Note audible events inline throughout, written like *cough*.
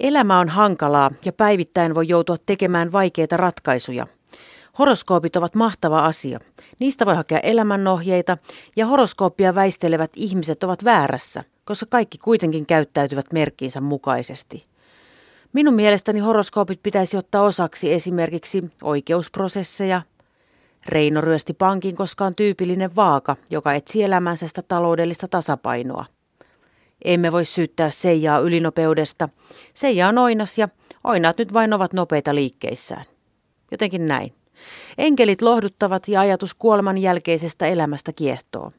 Elämä on hankalaa ja päivittäin voi joutua tekemään vaikeita ratkaisuja. Horoskoopit ovat mahtava asia. Niistä voi hakea elämänohjeita ja horoskooppia väistelevät ihmiset ovat väärässä, koska kaikki kuitenkin käyttäytyvät merkkinsä mukaisesti. Minun mielestäni horoskoopit pitäisi ottaa osaksi esimerkiksi oikeusprosesseja. Reino ryösti pankin, koska on tyypillinen vaaka, joka etsii elämänsä sitä taloudellista tasapainoa. Emme voi syyttää Seijaa ylinopeudesta. Seija on oinas ja oinaat nyt vain ovat nopeita liikkeissään. Jotenkin näin. Enkelit lohduttavat ja ajatus kuoleman jälkeisestä elämästä kiehtoo.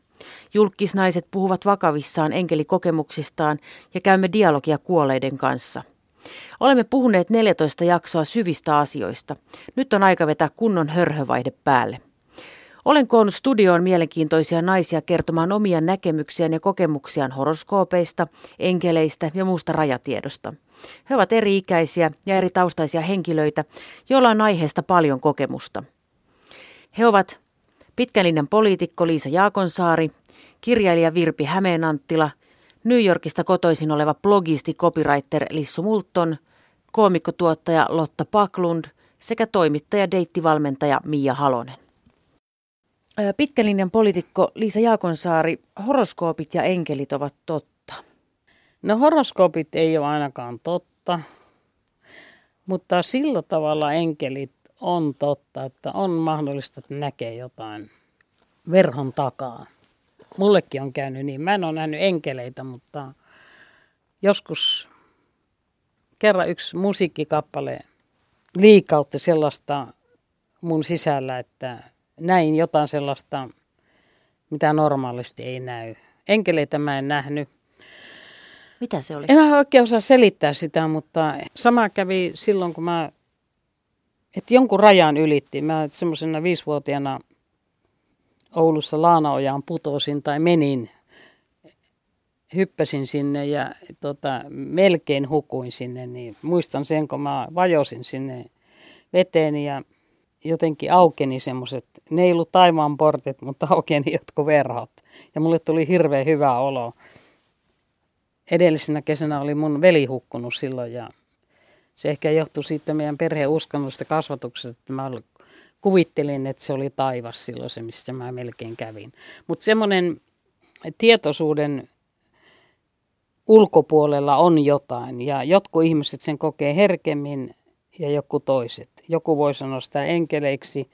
Julkisnaiset puhuvat vakavissaan enkelikokemuksistaan ja käymme dialogia kuolleiden kanssa. Olemme puhuneet 14 jaksoa syvistä asioista. Nyt on aika vetää kunnon hörhövaihde päälle. Olen koonnut studioon mielenkiintoisia naisia kertomaan omia näkemyksiään ja kokemuksiaan horoskoopeista, enkeleistä ja muusta rajatiedosta. He ovat eri-ikäisiä ja eri taustaisia henkilöitä, joilla on aiheesta paljon kokemusta. He ovat pitkälinen poliitikko Liisa Jaakonsaari, kirjailija Virpi Hämeenanttila, New Yorkista kotoisin oleva blogisti copywriter Lissu Multon, koomikkotuottaja Lotta Paklund sekä toimittaja deittivalmentaja Mia Halonen. Pitkälinjan poliitikko Liisa Jaakonsaari, horoskoopit ja enkelit ovat totta. No horoskoopit ei ole ainakaan totta, mutta sillä tavalla enkelit on totta, että on mahdollista, että näkee jotain verhon takaa. Mullekin on käynyt niin. Mä en ole nähnyt enkeleitä, mutta joskus kerran yksi musiikkikappale liikautti sellaista mun sisällä, että näin jotain sellaista, mitä normaalisti ei näy. Enkeleitä mä en nähnyt. Mitä se oli? En mä oikein osaa selittää sitä, mutta sama kävi silloin, kun mä, että jonkun rajan ylitti. Mä semmoisena viisivuotiaana Oulussa Laanaojaan putosin tai menin, hyppäsin sinne ja tota, melkein hukuin sinne, niin muistan sen, kun mä vajosin sinne veteen ja jotenkin aukeni semmoiset, ne ei ollut taivaan portit, mutta aukeni jotkut verhot. Ja mulle tuli hirveän hyvä olo. Edellisenä kesänä oli mun veli hukkunut silloin ja se ehkä johtui siitä meidän perheen uskonnollista kasvatuksesta, että mä kuvittelin, että se oli taivas silloin se, missä mä melkein kävin. Mutta semmoinen tietoisuuden ulkopuolella on jotain ja jotkut ihmiset sen kokee herkemmin ja joku toiset. Joku voi sanoa sitä enkeleiksi,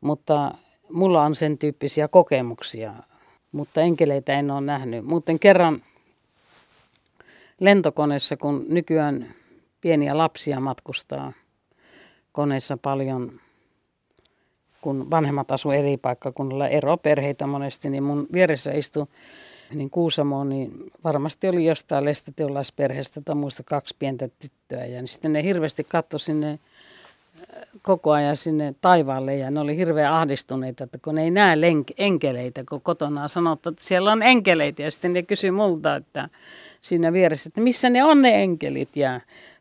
mutta mulla on sen tyyppisiä kokemuksia, mutta enkeleitä en ole nähnyt. Muuten kerran lentokoneessa, kun nykyään pieniä lapsia matkustaa koneessa paljon, kun vanhemmat asuu eri paikkakunnalla, eroperheitä monesti, niin mun vieressä istui niin Kuusamo, niin varmasti oli jostain lesteteolaisperheestä tai muista kaksi pientä tyttöä. Ja niin sitten ne hirveästi katsoi sinne koko ajan sinne taivaalle ja ne oli hirveän ahdistuneita, että kun ne ei näe lenk- enkeleitä, kun kotona on sanottu, että siellä on enkeleitä. Ja sitten ne kysyi multa, että siinä vieressä, että missä ne on ne enkelit. Ja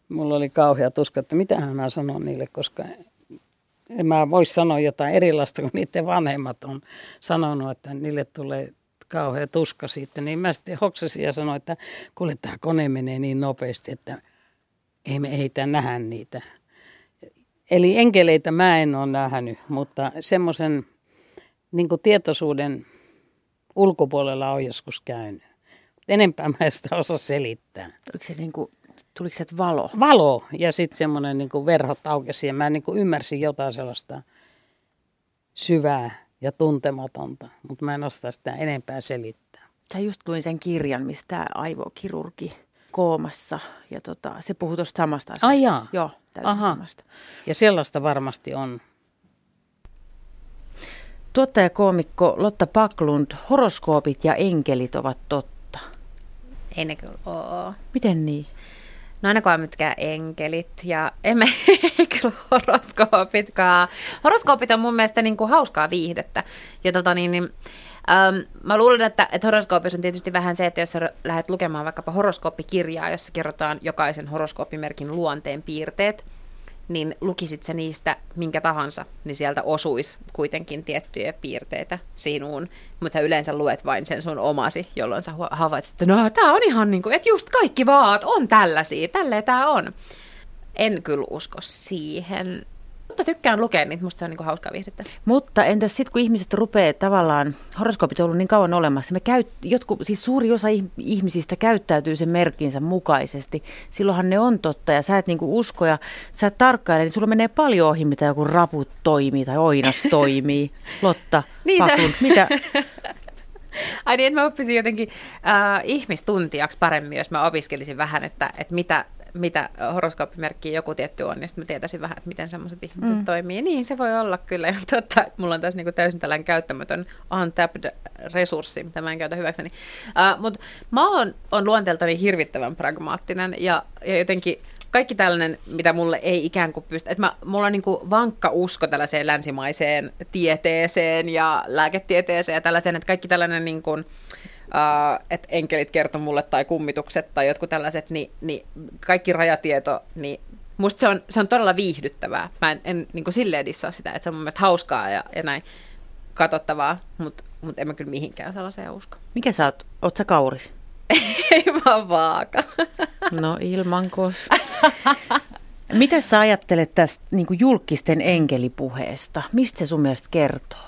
mulla oli kauhea tuska, että mitä mä sanon niille, koska en mä voi sanoa jotain erilaista kuin niiden vanhemmat on sanonut, että niille tulee kauhea tuska siitä, niin mä sitten hoksasin ja sanoin, että kuule tämä kone menee niin nopeasti, että ei me ehditä nähdä niitä. Eli enkeleitä mä en ole nähnyt, mutta semmoisen niin tietoisuuden ulkopuolella on joskus käynyt. Enempää mä en sitä osaa selittää. Oliko se niin kuin, tuliko se valo? Valo ja sitten semmoinen niin verhot aukesi ja mä niin ymmärsin jotain sellaista syvää ja tuntematonta, mutta mä en osaa sitä enempää selittää. Sä just luin sen kirjan, mistä aivokirurgi koomassa ja tota, se puhuu tuosta samasta asiasta. Ai jaa. Joo, täysin Aha. samasta. Ja sellaista varmasti on. Tuottajakoomikko Lotta Paklund, horoskoopit ja enkelit ovat totta. Ei ne kyllä ole. Miten niin? No ainakaan mitkään enkelit ja emme *laughs* kyllä horoskoopitkaan. Horoskoopit on mun mielestä niin kuin hauskaa viihdettä. Ja tota niin, niin Ähm, mä luulen, että, että horoskoopissa on tietysti vähän se, että jos sä lähdet lukemaan vaikkapa horoskooppikirjaa, jossa kerrotaan jokaisen horoskooppimerkin luonteen piirteet, niin lukisit se niistä minkä tahansa, niin sieltä osuisi kuitenkin tiettyjä piirteitä sinuun, mutta yleensä luet vain sen sun omasi, jolloin sä havaitset, että no tämä on ihan niin kuin, että just kaikki vaat on tällaisia, tälleen tämä on. En kyllä usko siihen mutta tykkään lukea niitä, musta se on niin hauskaa viihdettä. Mutta entäs sitten, kun ihmiset rupeaa tavallaan, horoskoopit on ollut niin kauan olemassa, me käyt, jotkut, siis suuri osa ihmisistä käyttäytyy sen merkinsä mukaisesti. Silloinhan ne on totta ja sä et niinku usko ja sä et tarkkaile, niin sulla menee paljon ohi, mitä joku raput toimii tai oinas toimii. *laughs* Lotta, niin Paklund, se... mitä? *laughs* Ai niin, että mä oppisin jotenkin äh, ihmistuntijaksi paremmin, jos mä opiskelisin vähän, että, että mitä, mitä horoskooppimerkkiä joku tietty on, niin sitten mä tietäisin vähän, että miten semmoiset ihmiset mm. toimii. Niin se voi olla kyllä. Ja totta, mulla on tässä niinku täysin tällainen käyttämätön untapped resurssi, mitä mä en käytä hyväkseni. Uh, Mutta mä oon, on luonteeltani hirvittävän pragmaattinen ja, ja jotenkin kaikki tällainen, mitä mulle ei ikään kuin pysty, että mä, mulla on niin kuin vankka usko tällaiseen länsimaiseen tieteeseen ja lääketieteeseen ja tällaiseen, että kaikki tällainen niin kuin, uh, että enkelit kertoo mulle tai kummitukset tai jotkut tällaiset, niin, niin kaikki rajatieto, niin musta se on, se on todella viihdyttävää. Mä en, en niin kuin silleen dissaa sitä, että se on mun mielestä hauskaa ja, ja näin katsottavaa, mutta mut en mä kyllä mihinkään sellaiseen usko. Mikä sä oot? Oot sä kauris? *laughs* Ei vaan vaaka. *laughs* no ilmankos. Mitä sä ajattelet tästä niin julkisten enkelipuheesta? Mistä se sun mielestä kertoo?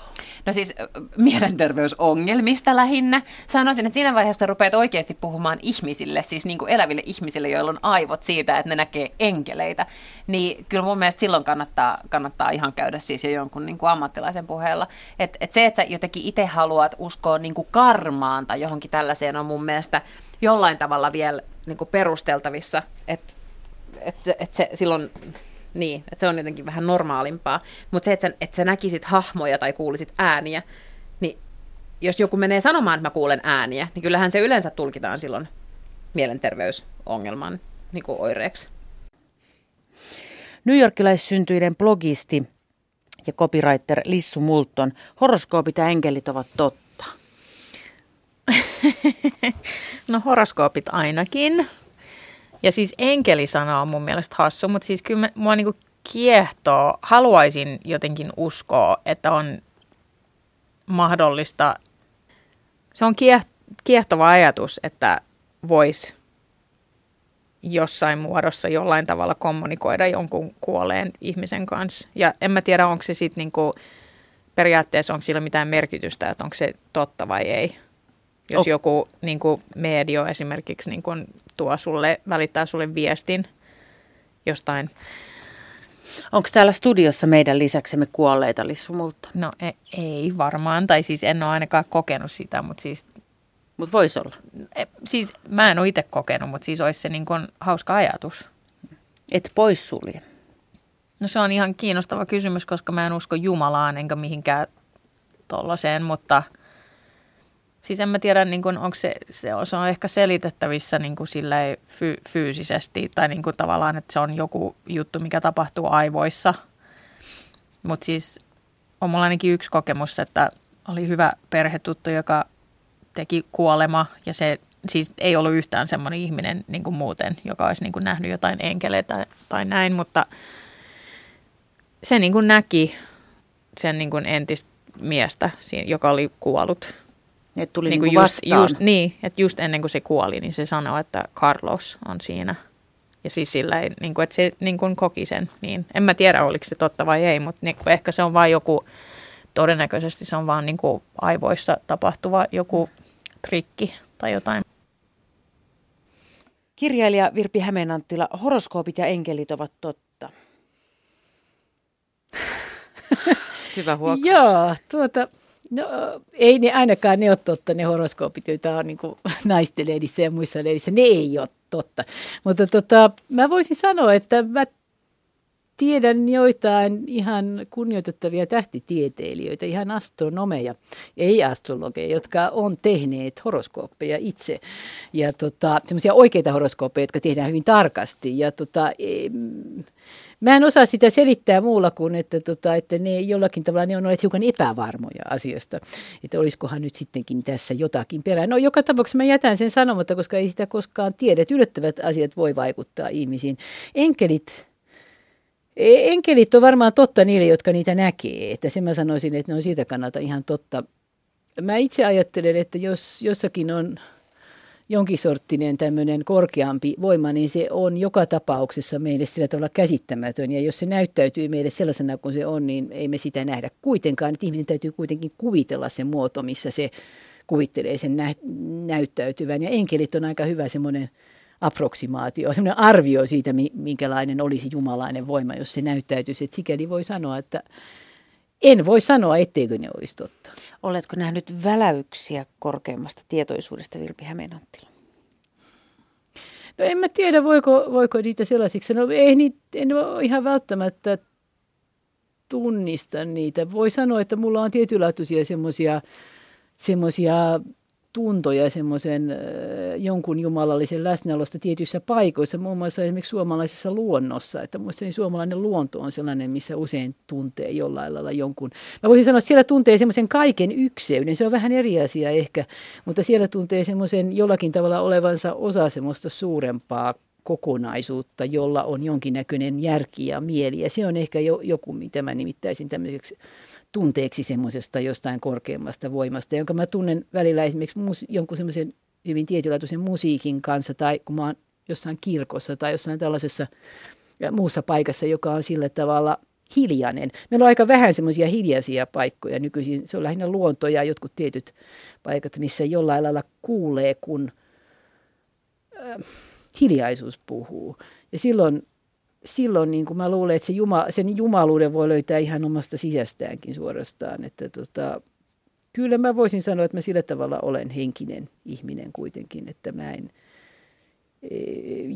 No siis mielenterveysongelmista lähinnä. Sanoisin, että siinä vaiheessa rupeat oikeasti puhumaan ihmisille, siis niin kuin eläville ihmisille, joilla on aivot siitä, että ne näkee enkeleitä, niin kyllä mun mielestä silloin kannattaa, kannattaa ihan käydä siis jo jonkun niin kuin ammattilaisen puheella. Et, et se, että sä jotenkin itse haluat uskoa niin kuin karmaan tai johonkin tällaiseen on mun mielestä jollain tavalla vielä niin kuin perusteltavissa, että et, et se silloin niin, että se on jotenkin vähän normaalimpaa. Mutta se, että sä, että sä näkisit hahmoja tai kuulisit ääniä, niin jos joku menee sanomaan, että mä kuulen ääniä, niin kyllähän se yleensä tulkitaan silloin mielenterveysongelman niin kuin oireeksi. Yorkilaissyntyinen blogisti ja copywriter Lissu Multon, horoskoopit ja enkelit ovat totta. *laughs* no horoskoopit ainakin. Ja siis enkelisana on mun mielestä hassu, mutta siis kyllä mua niinku kiehtoo, haluaisin jotenkin uskoa, että on mahdollista, se on kiehtova ajatus, että voisi jossain muodossa jollain tavalla kommunikoida jonkun kuolleen ihmisen kanssa. Ja en mä tiedä, onko se sitten niinku, periaatteessa, onko sillä mitään merkitystä, että onko se totta vai ei. Jos oh. joku niin kuin medio esimerkiksi niin kuin tuo sulle, välittää sulle viestin jostain. Onko täällä studiossa meidän lisäksemme kuolleita Lissu Multa? No ei, ei varmaan, tai siis en ole ainakaan kokenut sitä, mutta siis... Mutta voisi olla. E, siis mä en ole itse kokenut, mutta siis olisi se niin kuin hauska ajatus. Et poissulje. No se on ihan kiinnostava kysymys, koska mä en usko Jumalaan enkä mihinkään tollaiseen, mutta – Siis en mä tiedä, niin kun, onko se, se, on, se on ehkä selitettävissä niin kuin fy, fyysisesti tai niin kuin tavallaan, että se on joku juttu, mikä tapahtuu aivoissa. Mutta siis on mulla ainakin yksi kokemus, että oli hyvä perhetuttu, joka teki kuolema ja se siis ei ollut yhtään semmoinen ihminen niin kuin muuten, joka olisi niin kuin nähnyt jotain enkeleitä tai, tai näin, mutta se niin kuin näki sen niin kuin entistä miestä, joka oli kuollut että tuli niin kuin just, just, niin, että just ennen kuin se kuoli, niin se sanoi, että Carlos on siinä. Ja siis sillä ei, niin kuin, että se niin kuin koki sen. Niin. En mä tiedä, oliko se totta vai ei, mutta niin kuin, ehkä se on vain joku, todennäköisesti se on vaan niin kuin aivoissa tapahtuva joku trikki tai jotain. Kirjailija Virpi Hämeenanttila, horoskoopit ja enkelit ovat totta. *laughs* Syvä huokaus. Joo, tuota, No ei ne ainakaan ne ole totta, ne horoskoopit, joita on niin *laughs* naisten lehdissä ja muissa lehdissä, ne ei ole totta. Mutta tota, mä voisin sanoa, että mä tiedän joitain ihan kunnioitettavia tähtitieteilijöitä, ihan astronomeja, ei astrologeja, jotka on tehneet horoskooppeja itse. Ja tota, semmoisia oikeita horoskooppeja, jotka tehdään hyvin tarkasti. Ja tota, Mä en osaa sitä selittää muulla kuin, että, tota, että ne jollakin tavalla ne on olleet hiukan epävarmoja asiasta, että olisikohan nyt sittenkin tässä jotakin perään. No joka tapauksessa mä jätän sen sanomatta, koska ei sitä koskaan tiedä, että yllättävät asiat voi vaikuttaa ihmisiin. Enkelit E, enkelit on varmaan totta niille, jotka niitä näkee. Että sen mä sanoisin, että ne on siitä kannalta ihan totta. Mä itse ajattelen, että jos jossakin on jonkin sorttinen tämmöinen korkeampi voima, niin se on joka tapauksessa meille sillä tavalla käsittämätön. Ja jos se näyttäytyy meille sellaisena kuin se on, niin ei me sitä nähdä kuitenkaan. Että ihmisen täytyy kuitenkin kuvitella se muoto, missä se kuvittelee sen nä- näyttäytyvän. Ja enkelit on aika hyvä semmoinen approksimaatio, semmoinen arvio siitä, minkälainen olisi jumalainen voima, jos se näyttäytyisi. Että sikäli voi sanoa, että en voi sanoa, etteikö ne olisi totta. Oletko nähnyt väläyksiä korkeimmasta tietoisuudesta Virpi Hämeenanttila? No en mä tiedä, voiko, voiko niitä sellaisiksi. No ei niitä, en ihan välttämättä tunnista niitä. Voi sanoa, että mulla on tietynlaatuisia semmoisia semmoisia tuntoja semmoisen jonkun jumalallisen läsnäolosta tietyissä paikoissa, muun muassa esimerkiksi suomalaisessa luonnossa. Että muistaakseni suomalainen luonto on sellainen, missä usein tuntee jollain lailla jonkun. Mä voisin sanoa, että siellä tuntee semmoisen kaiken ykseyden. Se on vähän eri asia ehkä, mutta siellä tuntee semmoisen jollakin tavalla olevansa osa semmoista suurempaa kokonaisuutta, jolla on jonkinnäköinen järki ja mieli. Ja se on ehkä jo, joku, mitä mä nimittäisin tämmöiseksi tunteeksi semmoisesta jostain korkeammasta voimasta, jonka mä tunnen välillä esimerkiksi mus, jonkun semmoisen hyvin tietynlaatuisen musiikin kanssa tai kun mä oon jossain kirkossa tai jossain tällaisessa muussa paikassa, joka on sillä tavalla hiljainen. Meillä on aika vähän semmoisia hiljaisia paikkoja nykyisin. Se on lähinnä luonto ja jotkut tietyt paikat, missä jollain lailla kuulee, kun äh, hiljaisuus puhuu. Ja silloin silloin niin kuin mä luulen, että se Juma, sen jumaluuden voi löytää ihan omasta sisästäänkin suorastaan. Että tota, kyllä mä voisin sanoa, että mä sillä tavalla olen henkinen ihminen kuitenkin, että mä en, e,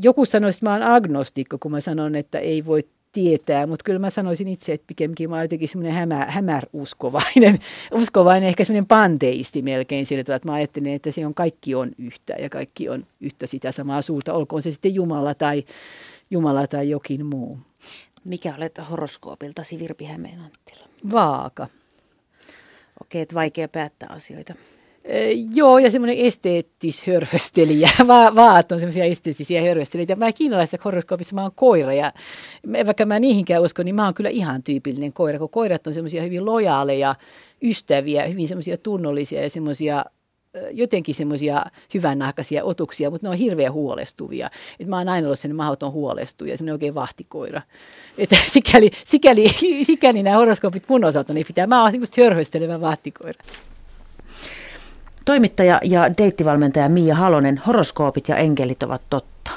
joku sanoisi, että mä olen agnostikko, kun mä sanon, että ei voi tietää, mutta kyllä mä sanoisin itse, että pikemminkin mä olen jotenkin semmoinen hämä, hämäruskovainen, *laughs* uskovainen, ehkä semmoinen panteisti melkein sillä tavalla, että mä ajattelen, että se on kaikki on yhtä ja kaikki on yhtä sitä samaa suurta, olkoon se sitten Jumala tai Jumala tai jokin muu. Mikä olet horoskoopiltasi Virpi Hämeenanttila? Vaaka. Okei, että vaikea päättää asioita. E, joo, ja semmoinen esteettis hörhöstelijä. *laughs* Va- vaat on semmoisia esteettisiä hörhöstelijöitä. Mä kiinalaisessa horoskoopissa mä oon koira, ja vaikka mä niihinkään uskon, niin mä oon kyllä ihan tyypillinen koira, kun koirat on semmoisia hyvin lojaaleja ystäviä, hyvin semmoisia tunnollisia ja semmoisia jotenkin semmoisia hyvännahkaisia otuksia, mutta ne on hirveän huolestuvia. Et mä oon aina ollut sen mahdoton huolestuja, semmoinen oikein vahtikoira. Että *laughs* sikäli, sikäli, *laughs* sikäli nämä horoskoopit mun osalta niin pitää. Mä oon semmoista hörhöstelevä vahtikoira. Toimittaja ja deittivalmentaja Mia Halonen, horoskoopit ja enkelit ovat totta.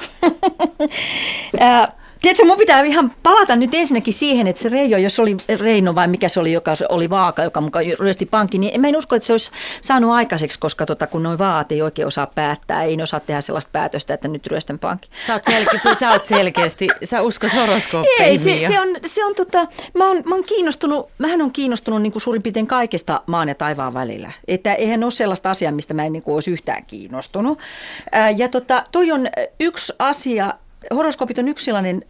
*laughs* Tiedätkö, mun pitää ihan palata nyt ensinnäkin siihen, että se Reijo, jos oli Reino vai mikä se oli, joka oli vaaka, joka mukaan ryösti pankki, niin mä en usko, että se olisi saanut aikaiseksi, koska tota, kun noin vaat ei oikein osaa päättää, ei ne osaa tehdä sellaista päätöstä, että nyt ryöstän pankki. Sä oot selkeästi, sä oot selkeästi, sä uskot horoskooppeihin. Ei, se, se, on, se on tota, mä oon, mä oon kiinnostunut, mähän on kiinnostunut niin kuin suurin piirtein kaikesta maan ja taivaan välillä. Että eihän ole sellaista asiaa, mistä mä en niin kuin olisi yhtään kiinnostunut. ja tota, toi on yksi asia, horoskoopit on yksi sellainen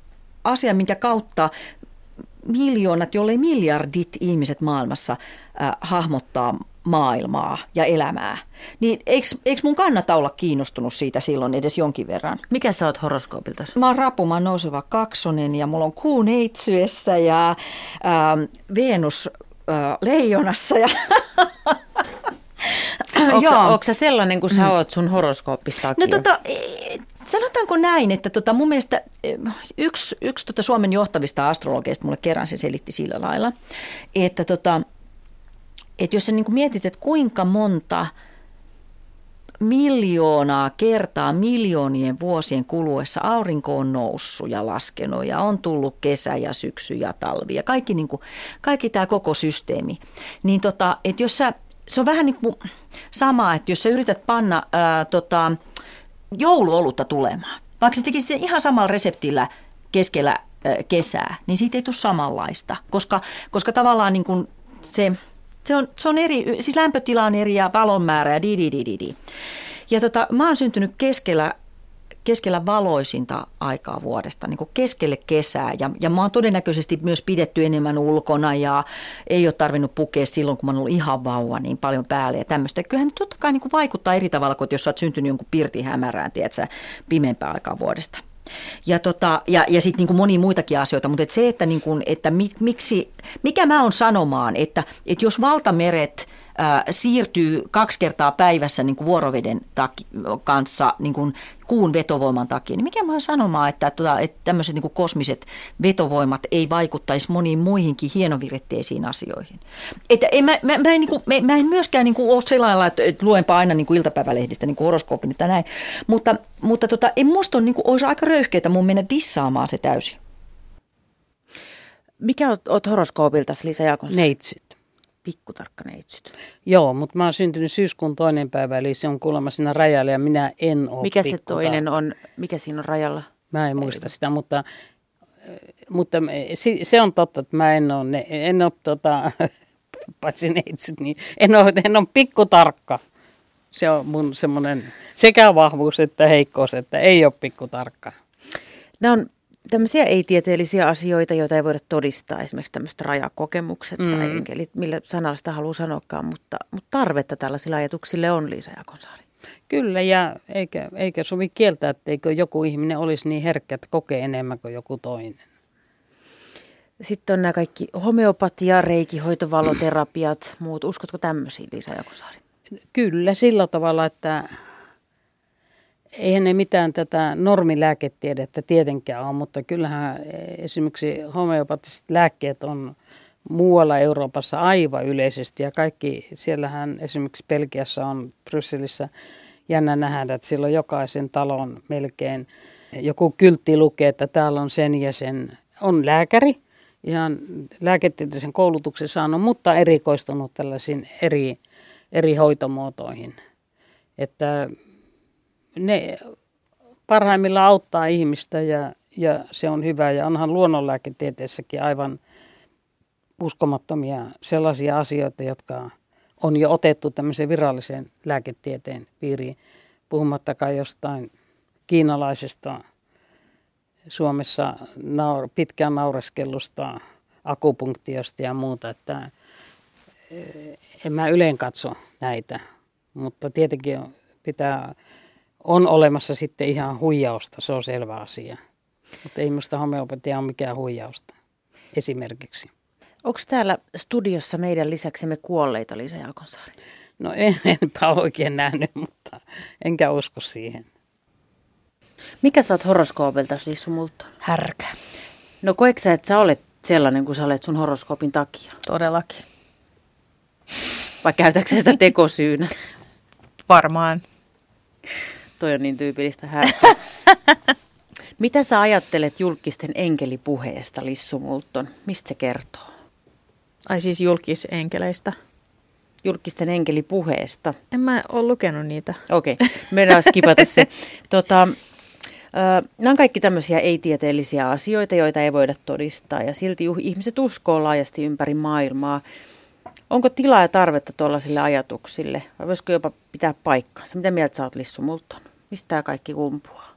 asia, minkä kautta miljoonat, jollei miljardit ihmiset maailmassa äh, hahmottaa maailmaa ja elämää. Niin eikö, eikö mun kannata olla kiinnostunut siitä silloin edes jonkin verran? Mikä sä oot horoskoopilta? Mä oon rapumaan nouseva kaksonen ja mulla on kuu neitsyessä ja ähm, Venus äh, leijonassa. Ja Onko sä sellainen kuin sä mm. oot sun horoskooppista? No tota, sanotaanko näin, että tota, mun mielestä eh, yksi, yksi tota Suomen johtavista astrologeista mulle kerran se selitti sillä lailla, että, tota, että jos sä niin mietit, että kuinka monta miljoonaa kertaa miljoonien vuosien kuluessa aurinko on noussut ja laskenut ja on tullut kesä ja syksy ja talvi ja kaikki, niin kuin, kaikki tämä koko systeemi, niin tota, että jos sä, se on vähän niin kuin sama, että jos sä yrität panna ää, tota, jouluolutta tulemaan. Vaikka se tekisi ihan samalla reseptillä keskellä kesää, niin siitä ei tule samanlaista, koska, koska tavallaan niin kuin se, se, on, se on eri, siis lämpötila on eri ja valon määrä ja di, di, di, di. Ja tota, mä oon syntynyt keskellä keskellä valoisinta aikaa vuodesta, niin kuin keskelle kesää. Ja, ja mä oon todennäköisesti myös pidetty enemmän ulkona ja ei ole tarvinnut pukea silloin, kun mä oon ollut ihan vauva niin paljon päälle ja tämmöistä. Kyllähän totta kai niin kuin vaikuttaa eri tavalla kuin jos sä oot syntynyt jonkun pirtin hämärään, tiedätkö, pimeämpää aikaa vuodesta. Ja, tota, ja, ja sitten niin monia muitakin asioita, mutta et se, että, niin kuin, että mi, miksi, mikä mä on sanomaan, että, että jos valtameret – siirtyy kaksi kertaa päivässä niin kuin vuoroveden taki, kanssa niin kuin kuun vetovoiman takia, niin mikä mä oon sanomaan, että, tota, että tämmöiset niin kuin kosmiset vetovoimat ei vaikuttaisi moniin muihinkin hienoviretteisiin asioihin. Että en, mä, mä, mä, en, niin kuin, mä, mä en myöskään niin kuin ole sellainen, että, että luenpa aina niin kuin iltapäivälehdistä niin kuin horoskoopin tai näin, mutta, mutta tota, en musta on, niin kuin, olisi aika röyhkeitä mun mennä dissaamaan se täysin. Mikä oot, oot horoskoopilta, Liisa Jaakonsa? Neitsyt pikkutarkka neitsyt. Joo, mutta mä oon syntynyt syyskuun toinen päivä, eli se on kuulemma siinä rajalla ja minä en ole Mikä se toinen on, mikä siinä on rajalla? Mä en muista sitä, mutta, mutta se on totta, että mä en ole, en ole tota, *laughs* paitsi neitsyt, niin en ole, en ole pikkutarkka. Se on mun semmoinen sekä vahvuus että heikkous, että ei ole pikkutarkka. Nämä on tämmöisiä ei-tieteellisiä asioita, joita ei voida todistaa, esimerkiksi tämmöistä rajakokemukset mm. tai enkelit, millä sanalla sitä haluaa sanoakaan, mutta, mutta tarvetta tällaisille ajatuksille on Liisa Jakonsaari. Kyllä, ja eikä, eikä sovi kieltää, etteikö joku ihminen olisi niin herkkä, että kokee enemmän kuin joku toinen. Sitten on nämä kaikki homeopatia, reikihoito, valoterapiat, muut. Uskotko tämmöisiin, Liisa Jakosaari? Kyllä, sillä tavalla, että eihän ne mitään tätä normilääketiedettä tietenkään ole, mutta kyllähän esimerkiksi homeopatiset lääkkeet on muualla Euroopassa aivan yleisesti ja kaikki, siellähän esimerkiksi Belgiassa on Brysselissä jännä nähdä, että silloin jokaisen talon melkein joku kyltti lukee, että täällä on sen ja sen, on lääkäri, ihan lääketieteellisen koulutuksen saanut, mutta erikoistunut tällaisiin eri, eri hoitomuotoihin. Että ne parhaimmillaan auttaa ihmistä ja, ja se on hyvä. Ja onhan luonnonlääketieteessäkin aivan uskomattomia sellaisia asioita, jotka on jo otettu tämmöisen virallisen lääketieteen piiriin, puhumattakaan jostain kiinalaisesta Suomessa naur, pitkään naureskellusta akupunktiosta ja muuta, että eh, en mä yleen katso näitä, mutta tietenkin pitää on olemassa sitten ihan huijausta, se on selvä asia. Mutta ei minusta homeopatia ole mikään huijausta esimerkiksi. Onko täällä studiossa meidän lisäksemme kuolleita Liisa Jaakonsaari? No en, *laughs* enpä oikein nähnyt, mutta enkä usko siihen. Mikä sä oot horoskoopilta, Lissu Multa? Härkä. No koetko sä, että sä olet sellainen kuin sä olet sun horoskoopin takia? Todellakin. Vai käytätkö sitä tekosyynä? Varmaan. Toi on niin tyypillistä härkää. *laughs* Mitä sä ajattelet julkisten enkelipuheesta, Lissu Multon? Mistä se kertoo? Ai siis julkisenkeleistä? Julkisten enkelipuheesta. En mä ole lukenut niitä. Okei, okay. meidän skipata se. *laughs* Tota, Nämä on kaikki tämmöisiä ei-tieteellisiä asioita, joita ei voida todistaa ja silti ihmiset uskoo laajasti ympäri maailmaa. Onko tilaa ja tarvetta tuollaisille ajatuksille vai voisiko jopa pitää paikkansa? Mitä mieltä sä oot Lissu Multon? Mistä tämä kaikki kumpuaa?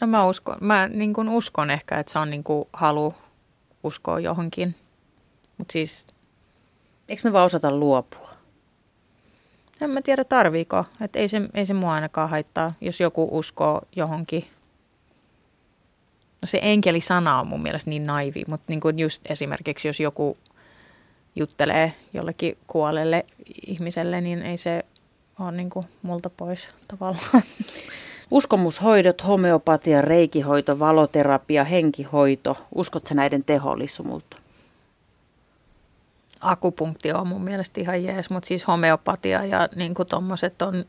No mä uskon, mä niin kuin uskon ehkä, että se on niin kuin halu uskoa johonkin. Mutta siis... Eikö me vaan osata luopua? En mä tiedä tarviiko. Että ei se, ei se mua ainakaan haittaa, jos joku uskoo johonkin. No se enkeli-sana on mun mielestä niin naivi, mutta niin kuin just esimerkiksi jos joku juttelee jollekin kuolelle ihmiselle, niin ei se ole niin kuin multa pois tavallaan. Uskomushoidot, homeopatia, reikihoito, valoterapia, henkihoito. Uskotko näiden tehollisumulta? Akupunktio on mun mielestä ihan jees, mutta siis homeopatia ja niin tuommoiset on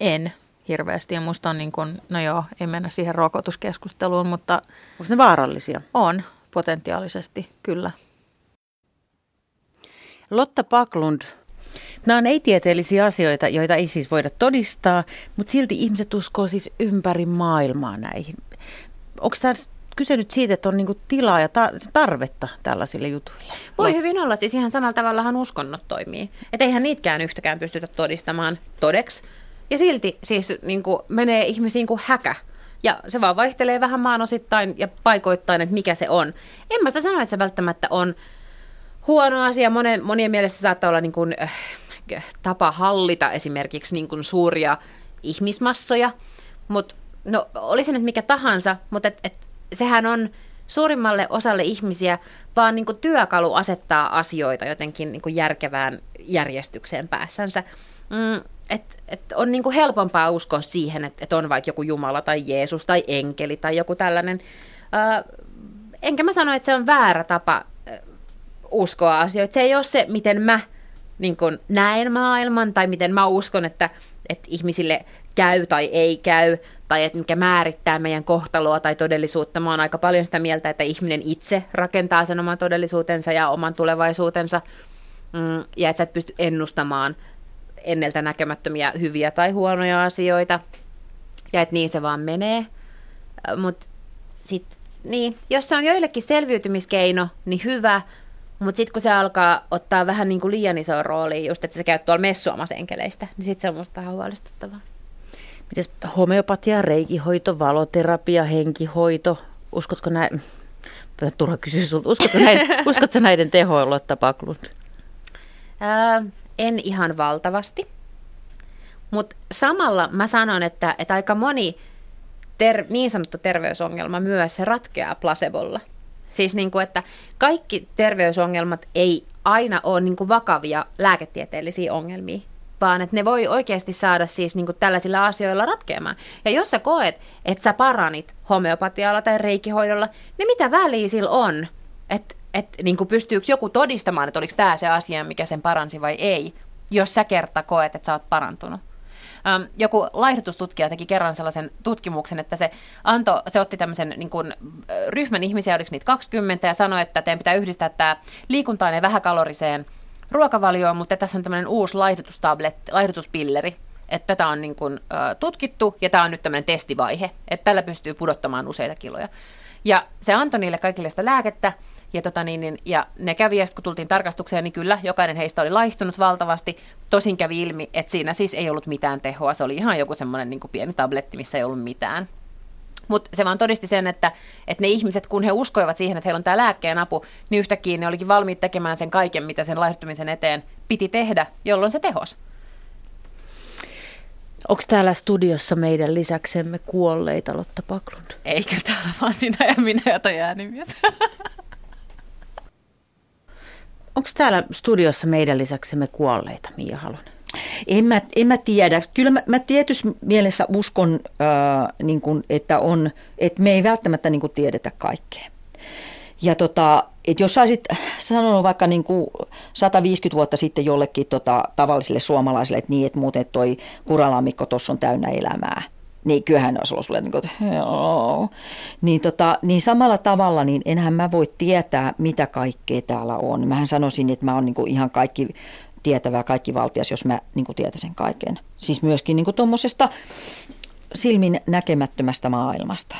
en hirveästi. Ja musta on niin kuin, no joo, ei mennä siihen rokotuskeskusteluun, mutta... Onko ne vaarallisia? On, potentiaalisesti, kyllä. Lotta Paklund, nämä on ei-tieteellisiä asioita, joita ei siis voida todistaa, mutta silti ihmiset uskoo siis ympäri maailmaa näihin. Onko tämä kyse nyt siitä, että on niinku tilaa ja tarvetta tällaisille jutuille? Voi hyvin olla. Siis ihan samalla tavallahan uskonnot toimii. Että eihän niitäkään yhtäkään pystytä todistamaan todeksi. Ja silti siis niin kuin menee ihmisiin kuin häkä. Ja se vaan vaihtelee vähän maanosittain ja paikoittain, että mikä se on. En mä sitä sano, että se välttämättä on huono asia. Monen, monien mielessä saattaa olla niin kuin, äh, tapa hallita esimerkiksi niin kuin suuria ihmismassoja, mutta no olisi nyt mikä tahansa, mutta et, et, sehän on suurimmalle osalle ihmisiä vaan niin kuin työkalu asettaa asioita jotenkin niin kuin järkevään järjestykseen päässänsä. Mm, et, et on niin kuin helpompaa uskoa siihen, että et on vaikka joku Jumala tai Jeesus tai enkeli tai joku tällainen. Ö, enkä mä sano, että se on väärä tapa uskoa asioita. Se ei ole se, miten mä niin kuin näen maailman tai miten mä uskon, että, että ihmisille käy tai ei käy, tai että mikä määrittää meidän kohtaloa tai todellisuutta. Mä oon aika paljon sitä mieltä, että ihminen itse rakentaa sen oman todellisuutensa ja oman tulevaisuutensa, mm, ja että sä et pysty ennustamaan enneltä näkemättömiä hyviä tai huonoja asioita, ja että niin se vaan menee. Mutta sitten, niin, jos se on joillekin selviytymiskeino, niin hyvä, mutta sitten kun se alkaa ottaa vähän niin kuin liian iso rooli, just että se käy tuolla messuamassa enkeleistä, niin sitten se on musta vähän huolestuttavaa. Mites homeopatia, reikihoito, valoterapia, henkihoito, uskotko näin, turha kysyä sulta, uskotko, näin, *laughs* uskotko näiden tehoilla? Öö, en ihan valtavasti, mutta samalla mä sanon, että, että aika moni ter, niin sanottu terveysongelma myös ratkeaa placebolla. Siis niin kuin, että kaikki terveysongelmat ei aina ole niin kuin vakavia lääketieteellisiä ongelmia, vaan että ne voi oikeasti saada siis niin kuin tällaisilla asioilla ratkeamaan. Ja jos sä koet, että sä paranit homeopatialla tai reikihoidolla, niin mitä väliä sillä on? Että et, niin kuin pystyykö joku todistamaan, että oliko tämä se asia, mikä sen paransi vai ei, jos sä kerta koet, että sä oot parantunut. Joku laihdutustutkija teki kerran sellaisen tutkimuksen, että se, anto, se otti tämmöisen niin kuin, ryhmän ihmisiä, oliko niitä 20, ja sanoi, että teidän pitää yhdistää tämä liikuntainen vähäkaloriseen ruokavalioon, mutta tässä on tämmöinen uusi laihdutuspilleri, että tätä on niin kuin, tutkittu ja tämä on nyt tämmöinen testivaihe, että tällä pystyy pudottamaan useita kiloja. Ja se antoi niille kaikille sitä lääkettä, ja, tota niin, niin, ja ne kävi, ja kun tultiin tarkastukseen, niin kyllä jokainen heistä oli laihtunut valtavasti. Tosin kävi ilmi, että siinä siis ei ollut mitään tehoa. Se oli ihan joku semmoinen niin pieni tabletti, missä ei ollut mitään. Mutta se vaan todisti sen, että, että ne ihmiset, kun he uskoivat siihen, että heillä on tämä lääkkeen apu, niin yhtäkkiä ne olikin valmiit tekemään sen kaiken, mitä sen laihtumisen eteen piti tehdä, jolloin se tehos. Onko täällä studiossa meidän lisäksemme kuolleita, Lotta Paklund? Eikö täällä vaan sinä ja minä ja toi äänimies. *laughs* Onko täällä studiossa meidän lisäksemme kuolleita, Mia Halonen? En mä, en mä tiedä. Kyllä mä, mä tietysti mielessä uskon, äh, niin kun, että, on, että me ei välttämättä niin tiedetä kaikkea. Ja tota, että jos saisit sanonut vaikka niin kuin 150 vuotta sitten jollekin tota, tavallisille suomalaisille, että niin, että muuten toi kuralammikko tuossa on täynnä elämää, niin kyllähän olisi ollut sulle, niin, kuin, että niin, tota, niin samalla tavalla, niin enhän mä voi tietää, mitä kaikkea täällä on. Mähän sanoisin, että mä oon niin kuin ihan kaikki tietävää, kaikki valtias, jos mä niin kuin tietäisin kaiken. Siis myöskin niin tuommoisesta silmin näkemättömästä maailmasta.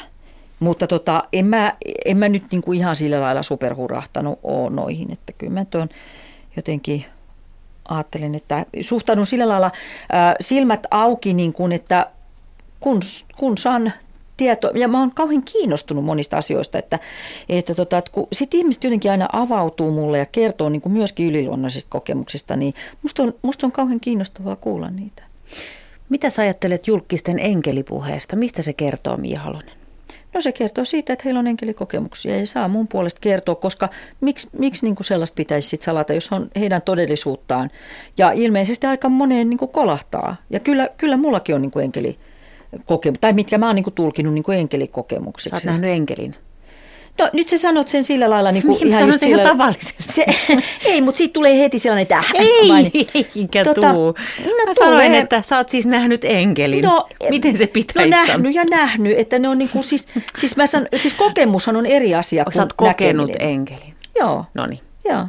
Mutta tota, en, mä, en mä nyt niin kuin ihan sillä lailla superhurahtanut ole noihin, että kyllä mä tuon jotenkin ajattelin, että suhtaudun sillä lailla silmät auki, niin kuin, että kun, kun saan tieto, ja mä oon kauhean kiinnostunut monista asioista, että, että, tota, että kun sit ihmiset jotenkin aina avautuu mulle ja kertoo niin kuin myöskin yliluonnollisista kokemuksista, niin musta on, musta on kauhean kiinnostavaa kuulla niitä. Mitä sä ajattelet julkisten enkelipuheesta? Mistä se kertoo, Mia Halonen? No se kertoo siitä, että heillä on enkelikokemuksia ja saa mun puolesta kertoa, koska miksi, miksi niin kuin sellaista pitäisi sit salata, jos on heidän todellisuuttaan. Ja ilmeisesti aika moneen niin kuin kolahtaa. Ja kyllä, kyllä mullakin on niin kuin enkeli kokemus, tai mitkä mä oon niin tulkinut niin enkelikokemuksiksi. Sä oot nähnyt enkelin? No nyt sä sanot sen sillä lailla *laughs* niin kuin ihan just sillä... tavallisesti. Se, *laughs* ei, mutta siitä tulee heti sellainen, että äh, ei, eikä tota, tuu. No, Mä tulee. sanoin, että sä oot siis nähnyt enkelin. No, Miten se pitäisi No nähnyt ja nähnyt, että ne on niin kuin, siis, siis, mä san, siis kokemushan on eri asia kuin Sä oot kokenut näkeminen. enkelin? Joo. No niin.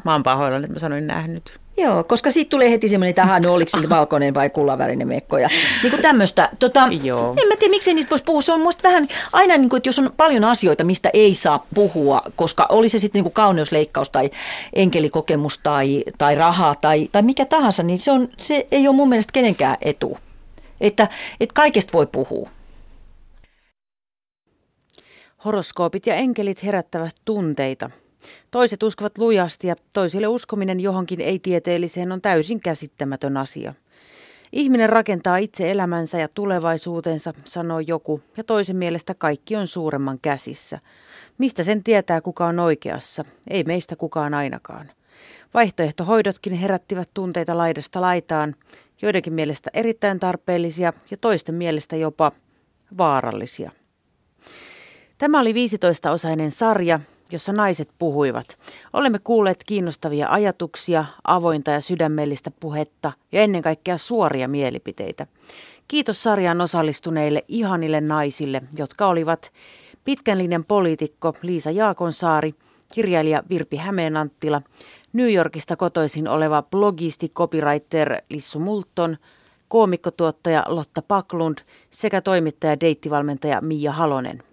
Mä oon pahoillani, että mä sanoin nähnyt. Joo, koska siitä tulee heti semmoinen, että no oliko se valkoinen vai kullavärinen mekko ja niin kuin tämmöistä. Tota, Joo. En mä tiedä, miksei niistä voisi puhua. Se on musta vähän aina, niin kuin, että jos on paljon asioita, mistä ei saa puhua, koska oli se sitten niin kuin kauneusleikkaus tai enkelikokemus tai, tai rahaa tai, tai mikä tahansa, niin se, on, se ei ole mun mielestä kenenkään etu. Että, että kaikesta voi puhua. Horoskoopit ja enkelit herättävät tunteita – Toiset uskovat lujasti ja toisille uskominen johonkin ei-tieteelliseen on täysin käsittämätön asia. Ihminen rakentaa itse elämänsä ja tulevaisuutensa, sanoo joku, ja toisen mielestä kaikki on suuremman käsissä. Mistä sen tietää, kuka on oikeassa? Ei meistä kukaan ainakaan. Vaihtoehtohoidotkin herättivät tunteita laidasta laitaan, joidenkin mielestä erittäin tarpeellisia ja toisten mielestä jopa vaarallisia. Tämä oli 15-osainen sarja, jossa naiset puhuivat. Olemme kuulleet kiinnostavia ajatuksia, avointa ja sydämellistä puhetta ja ennen kaikkea suoria mielipiteitä. Kiitos sarjaan osallistuneille ihanille naisille, jotka olivat pitkän linjan poliitikko Liisa Jaakonsaari, kirjailija Virpi Hämeenanttila, New Yorkista kotoisin oleva blogisti copywriter Lissu Multon, koomikkotuottaja Lotta Paklund sekä toimittaja deittivalmentaja Mia Halonen.